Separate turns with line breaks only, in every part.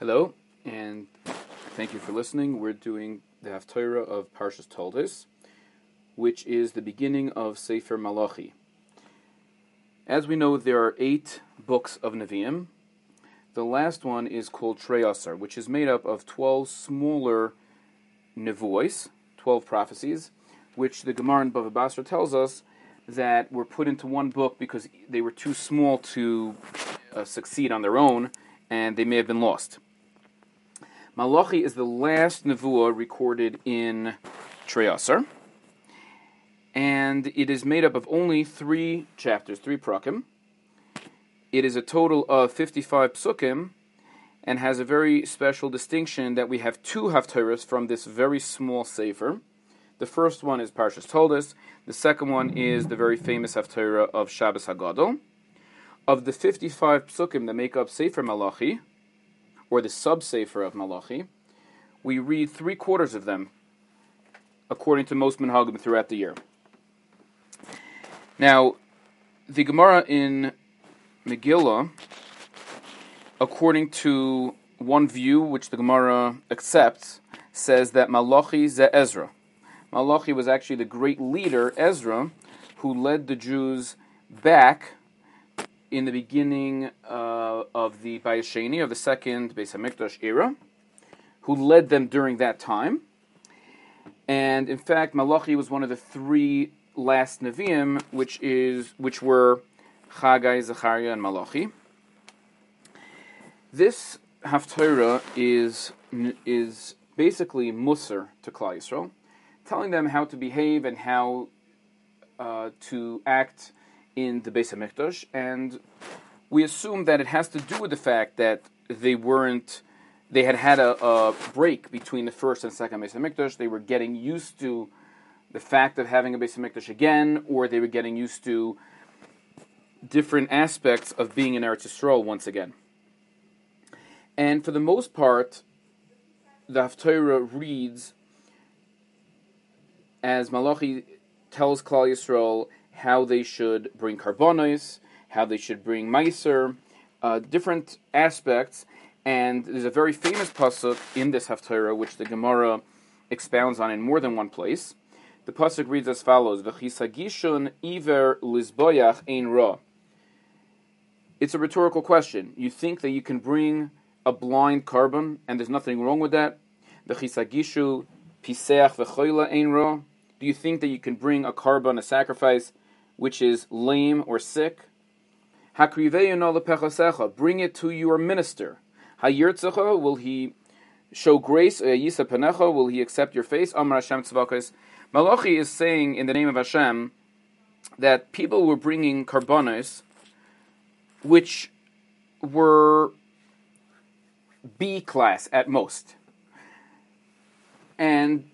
Hello, and thank you for listening. We're doing the Haftorah of Parshas Toldos, which is the beginning of Sefer Malachi. As we know, there are eight books of Nevi'im. The last one is called Trei Asar, which is made up of 12 smaller Nevois, 12 prophecies, which the Gemara in Bava Basra tells us that were put into one book because they were too small to uh, succeed on their own, and they may have been lost. Malachi is the last Nevuah recorded in Trei Asar, and it is made up of only three chapters, three prakim. It is a total of 55 psukim, and has a very special distinction that we have two haftarahs from this very small sefer. The first one is Parshas Toldos. The second one is the very famous haftarah of Shabbos Hagadol. Of the 55 psukim that make up Sefer Malachi, or the sub-sefer of Malachi, we read three quarters of them, according to most minhagim throughout the year. Now, the Gemara in Megillah, according to one view, which the Gemara accepts, says that Malachi ze Ezra. Malachi was actually the great leader, Ezra, who led the Jews back in the beginning uh, of the Bayis Sheini, of the second Beis Hamikdash era, who led them during that time. And in fact, Malachi was one of the three last Nevi'im, which is which were Chagai, Zechariah, and Malachi. This Haftarah is is basically Musar to Klal Yisrael, telling them how to behave and how uh, to act in the Beis Hamikdash, and we assume that it has to do with the fact that they weren't, they had had a, a break between the first and second Beis Hamikdash. They were getting used to the fact of having a Beis Hamikdash again, or they were getting used to different aspects of being in Eretz Yisrael once again. And for the most part, the Haftarah reads as Malachi tells Klal Yisrael how they should bring karbonos, how they should bring meiser, uh, different aspects. And there's a very famous pasuk in this haftarah which the Gemara expounds on in more than one place. The pasuk reads as follows: "V'chisagishun iver lizboyach ein ra." It's a rhetorical question. You think that you can bring a blind korban, and there's nothing wrong with that? V'chisagishu piseach v'choila ein ra. Do you think that you can bring a korban, a sacrifice, which is lame or sick. Bring it to your minister. Will he show grace? Will he accept your face? Amar Hashem. Malachi is saying in the name of Hashem that people were bringing karbonos, which were B class at most. And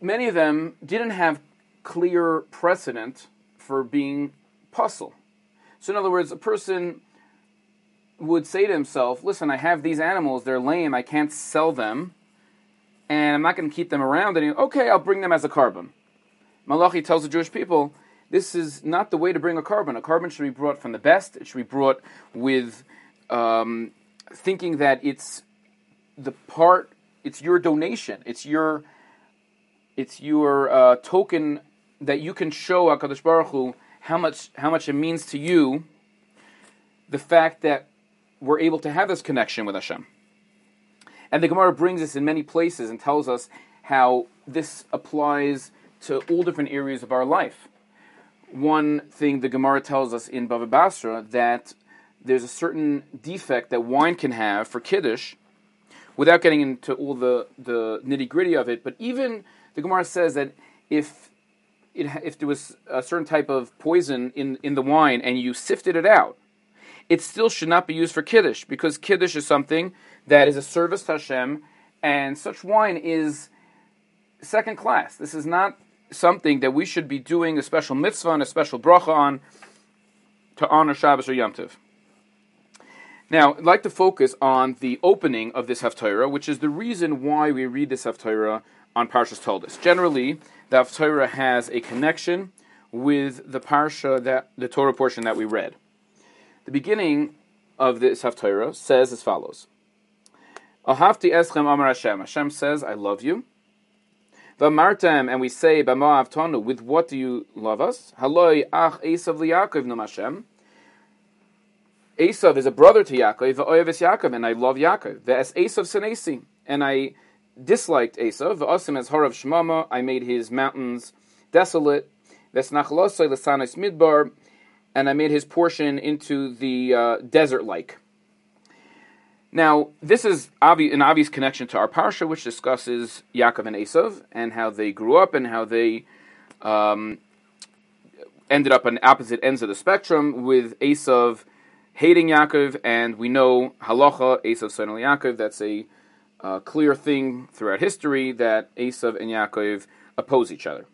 many of them didn't have clear precedent for being pasul. So, in other words, a person would say to himself, Listen, I have these animals, they're lame, I can't sell them, and I'm not going to keep them around. And okay, I'll bring them as a korban. Malachi tells the Jewish people, this is not the way to bring a korban. A korban should be brought from the best. It should be brought with um, thinking that it's the part, it's your donation, it's your, it's your uh, token that you can show Hakadosh Baruch Hu how much how much it means to you. The fact that we're able to have this connection with Hashem, and the Gemara brings this in many places and tells us how this applies to all different areas of our life. One thing the Gemara tells us in Bava Basra that there's a certain defect that wine can have for kiddush, without getting into all the the nitty gritty of it. But even the Gemara says that if it, if there was a certain type of poison in, in the wine and you sifted it out, it still should not be used for kiddush because kiddush is something that is a service to Hashem, and such wine is second class. This is not something that we should be doing a special mitzvah and a special bracha on to honor Shabbos or Yom Tov. Now, I'd like to focus on the opening of this Haftarah, which is the reason why we read this Haftarah on Parshas Toldos. Generally, the Haftarah has a connection with the parsha that the Torah portion that we read. The beginning of this Haftarah says as follows: Ahavti eschem amar Hashem. Hashem says, I love you. V'amartem, and we say, B'ma'av with what do you love us? Haloi ach Esav liyakov num Hashem. Esav is a brother to Yaakov, v'oyeves Yaakov, and I love Yaakov. Ve'es Esav senesi, and I disliked Esav. V'asim as harav shmama, I made his mountains desolate. V'esnachlosoi l'sanis midbar, and I made his portion into the uh, desert-like. Now, this is obvi- an obvious connection to our parsha, which discusses Yaakov and Esav and how they grew up and how they um, ended up on opposite ends of the spectrum, with Esav hating Yaakov, and we know halacha Esav son of Yaakov. That's a uh, clear thing throughout history that Esav and Yaakov oppose each other.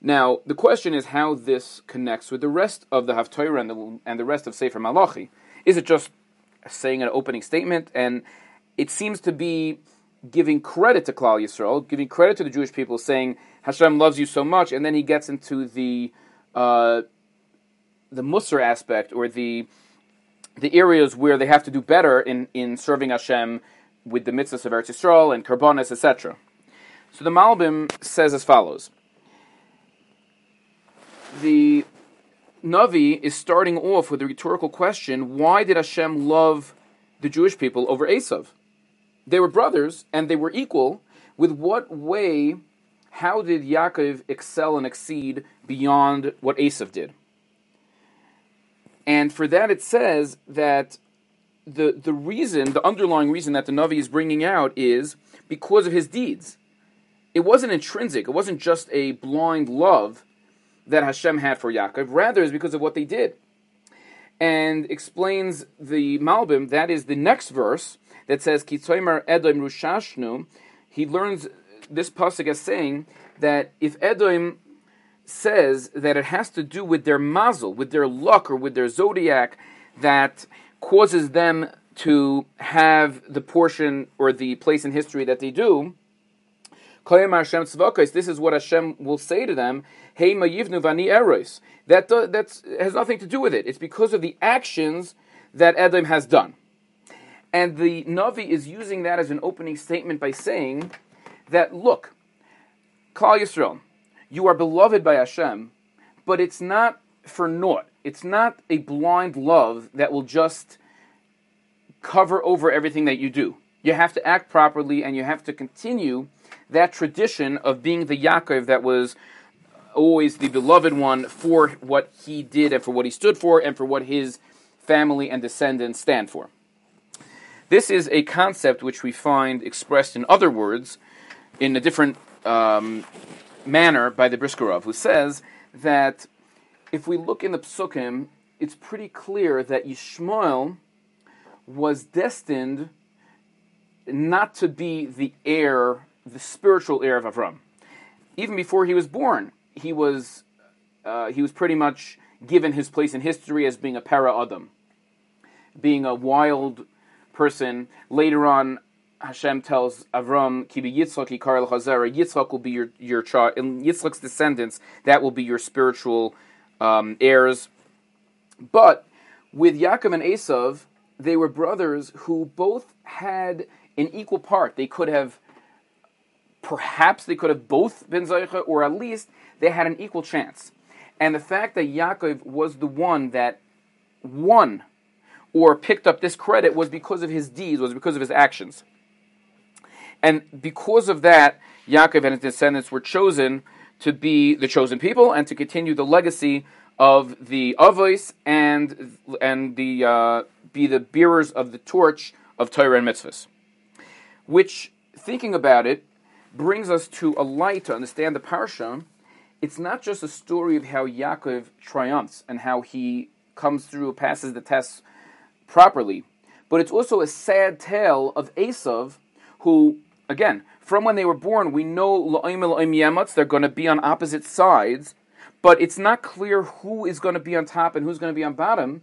Now, the question is how this connects with the rest of the Haftorah and the, and the rest of Sefer Malachi. Is it just saying an opening statement, and it seems to be giving credit to Klal Yisrael, giving credit to the Jewish people, saying Hashem loves you so much, and then he gets into the uh, the Musar aspect or the the areas where they have to do better in, in serving Hashem with the mitzvahs of Eretz Yisrael and Karbonos, etc. So the Malbim says as follows: the Navi is starting off with a rhetorical question why did Hashem love the Jewish people over Esav? They were brothers and they were equal. With what way, how did Yaakov excel and exceed beyond what Esav did? And for that, it says that the, the reason, the underlying reason that the Navi is bringing out is because of his deeds. It wasn't intrinsic, it wasn't just a blind love that Hashem had for Yaakov, rather is because of what they did. And explains the Malbim, that is the next verse that says, Kitzoimer Edom Rushashnu. He learns this pasuk as saying that if Edom says that it has to do with their mazel, with their luck, or with their zodiac that causes them to have the portion or the place in history that they do, this is what Hashem will say to them. Hey, ma'yivnu vani eros. That that has nothing to do with it. It's because of the actions that Edom has done. And the Navi is using that as an opening statement by saying that, look, Klal Yisrael, you are beloved by Hashem, but it's not for naught. It's not a blind love that will just cover over everything that you do. You have to act properly and you have to continue that tradition of being the Yaakov that was always the beloved one for what he did and for what he stood for and for what his family and descendants stand for. This is a concept which we find expressed in other words in a different um, manner by the Brisker Rov, who says that if we look in the Psukim, it's pretty clear that Yishmael was destined not to be the heir the spiritual heir of Avram. Even before he was born, he was uh, he was pretty much given his place in history as being a para adam, being a wild person. Later on, Hashem tells Avram, "Kibi Yitzchak Hazara." Yitzchak will be your your child, and Yitzchak's descendants. That will be your spiritual um, heirs. But with Yaakov and Esav, they were brothers who both had an equal part. They could have perhaps they could have both been Zaycha, or at least they had an equal chance. And the fact that Yaakov was the one that won or picked up this credit was because of his deeds, was because of his actions. And because of that, Yaakov and his descendants were chosen to be the chosen people and to continue the legacy of the Avos and and the uh, be the bearers of the torch of Torah and mitzvahs. Which, thinking about it, brings us to a light to understand the parsha. It's not just a story of how Yaakov triumphs and how he comes through, passes the tests properly, but it's also a sad tale of Esav, who, again, from when they were born, we know they're going to be on opposite sides, but it's not clear who is going to be on top and who's going to be on bottom.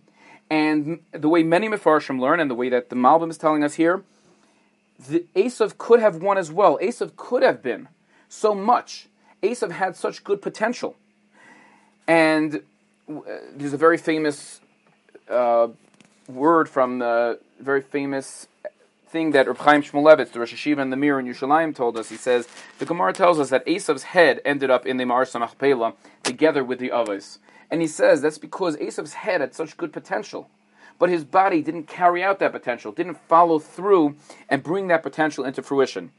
And the way many Mefarshim learn, and the way that the Malbim is telling us here, the Esav could have won as well. Esav could have been so much. Esav had such good potential. And uh, there's a very famous uh, word from the very famous thing that Reb Chaim Shmulevitz, the Rosh Hayeshiva and the Mir in Yerushalayim, told us. He says the Gemara tells us that Esav's head ended up in the Ma'ar Machpelah together with the others, and he says that's because Esav's head had such good potential, but his body didn't carry out that potential, didn't follow through and bring that potential into fruition.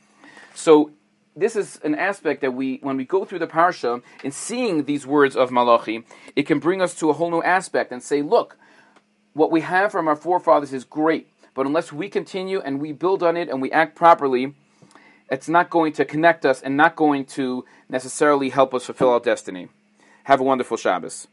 So this is an aspect that we, when we go through the parsha and seeing these words of Malachi, it can bring us to a whole new aspect and say, look, what we have from our forefathers is great, but unless we continue and we build on it and we act properly, it's not going to connect us and not going to necessarily help us fulfill our destiny. Have a wonderful Shabbos.